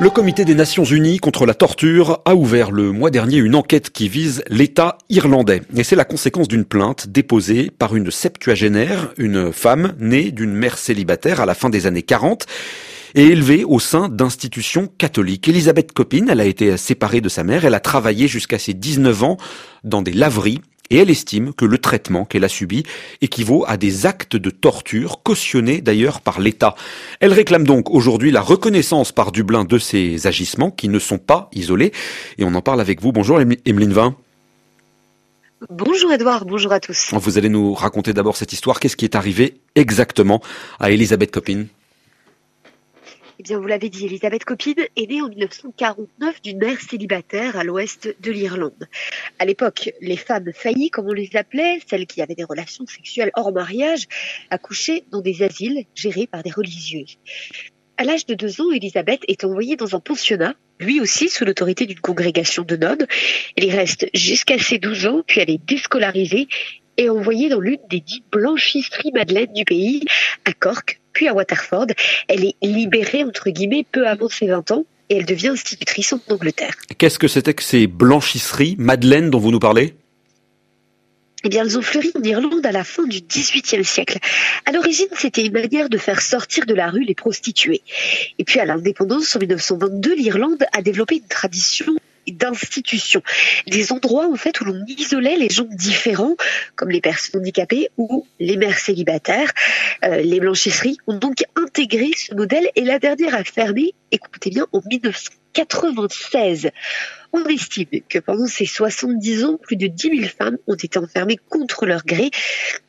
Le comité des Nations Unies contre la torture a ouvert le mois dernier une enquête qui vise l'État irlandais. Et c'est la conséquence d'une plainte déposée par une septuagénaire, une femme née d'une mère célibataire à la fin des années 40 et élevée au sein d'institutions catholiques. Elisabeth Copin, elle a été séparée de sa mère, elle a travaillé jusqu'à ses 19 ans dans des laveries et elle estime que le traitement qu'elle a subi équivaut à des actes de torture cautionnés d'ailleurs par l'État. Elle réclame donc aujourd'hui la reconnaissance par Dublin de ces agissements qui ne sont pas isolés et on en parle avec vous. Bonjour Emeline Vin. Bonjour Edouard, bonjour à tous. Vous allez nous raconter d'abord cette histoire. Qu'est-ce qui est arrivé exactement à Elisabeth Copine? Eh bien, vous l'avez dit, Elisabeth Copine est née en 1949 d'une mère célibataire à l'ouest de l'Irlande. À l'époque, les femmes faillies, comme on les appelait, celles qui avaient des relations sexuelles hors mariage, accouchaient dans des asiles gérés par des religieux. À l'âge de deux ans, Elisabeth est envoyée dans un pensionnat, lui aussi sous l'autorité d'une congrégation de nonnes. Elle y reste jusqu'à ses 12 ans, puis elle est déscolarisée et envoyée dans l'une des dix blanchisseries madeleines du pays, à Cork, à Waterford. Elle est libérée, entre guillemets, peu avant ses 20 ans et elle devient institutrice en Angleterre. Qu'est-ce que c'était que ces blanchisseries, Madeleine, dont vous nous parlez? Eh bien, elles ont fleuri en Irlande à la fin du XVIIIe siècle. À l'origine, c'était une manière de faire sortir de la rue les prostituées. Et puis, à l'indépendance, en 1922, l'Irlande a développé une tradition d'institutions, des endroits en fait où l'on isolait les gens différents, comme les personnes handicapées ou les mères célibataires. Euh, les blanchisseries ont donc intégré ce modèle et la dernière a fermé, écoutez bien, en 1996. On estime que pendant ces 70 ans, plus de 10 000 femmes ont été enfermées contre leur gré.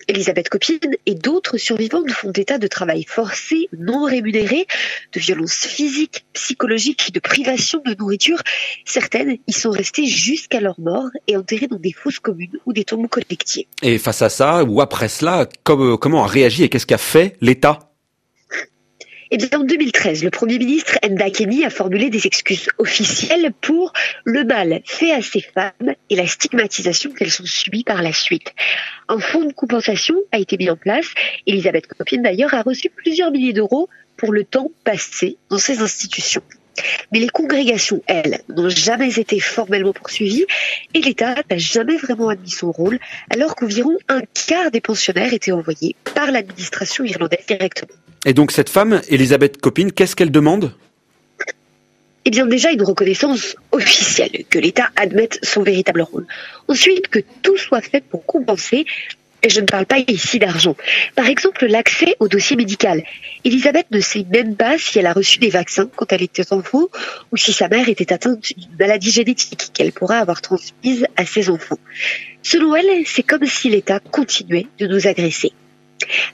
Elisabeth Copine et d'autres survivantes font état de travail forcé, non rémunéré, de violences physiques, psychologiques, de privation de nourriture. Certaines y sont restées jusqu'à leur mort et enterrées dans des fosses communes ou des tombeaux collectifs. Et face à ça, ou après cela, comment a réagi et qu'est-ce qu'a fait l'État? Eh en 2013, le Premier ministre Enda Kenny a formulé des excuses officielles pour le mal fait à ces femmes et la stigmatisation qu'elles ont subies par la suite. Un fonds de compensation a été mis en place. Elisabeth Copine, d'ailleurs, a reçu plusieurs milliers d'euros pour le temps passé dans ces institutions. Mais les congrégations, elles, n'ont jamais été formellement poursuivies et l'État n'a jamais vraiment admis son rôle, alors qu'environ un quart des pensionnaires étaient envoyés par l'administration irlandaise directement. Et donc cette femme, Elisabeth Copine, qu'est-ce qu'elle demande? Eh bien déjà une reconnaissance officielle, que l'État admette son véritable rôle. Ensuite, que tout soit fait pour compenser, et je ne parle pas ici d'argent. Par exemple, l'accès au dossier médical. Elisabeth ne sait même pas si elle a reçu des vaccins quand elle était enfant ou si sa mère était atteinte d'une maladie génétique qu'elle pourra avoir transmise à ses enfants. Selon elle, c'est comme si l'État continuait de nous agresser.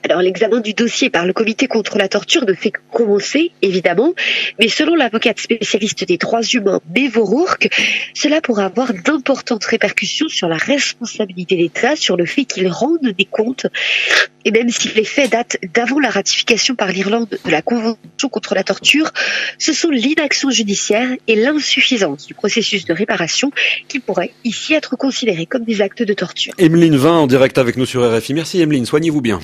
Alors l'examen du dossier par le comité contre la torture ne fait que commencer, évidemment, mais selon l'avocate spécialiste des droits humains, Bevo cela pourra avoir d'importantes répercussions sur la responsabilité d'État, sur le fait qu'il rende des comptes, et même si les faits datent d'avant la ratification par l'Irlande de la Convention contre la torture, ce sont l'inaction judiciaire et l'insuffisance du processus de réparation qui pourraient ici être considérés comme des actes de torture. Emeline Vin en direct avec nous sur RFI. Merci Emeline, soignez-vous bien.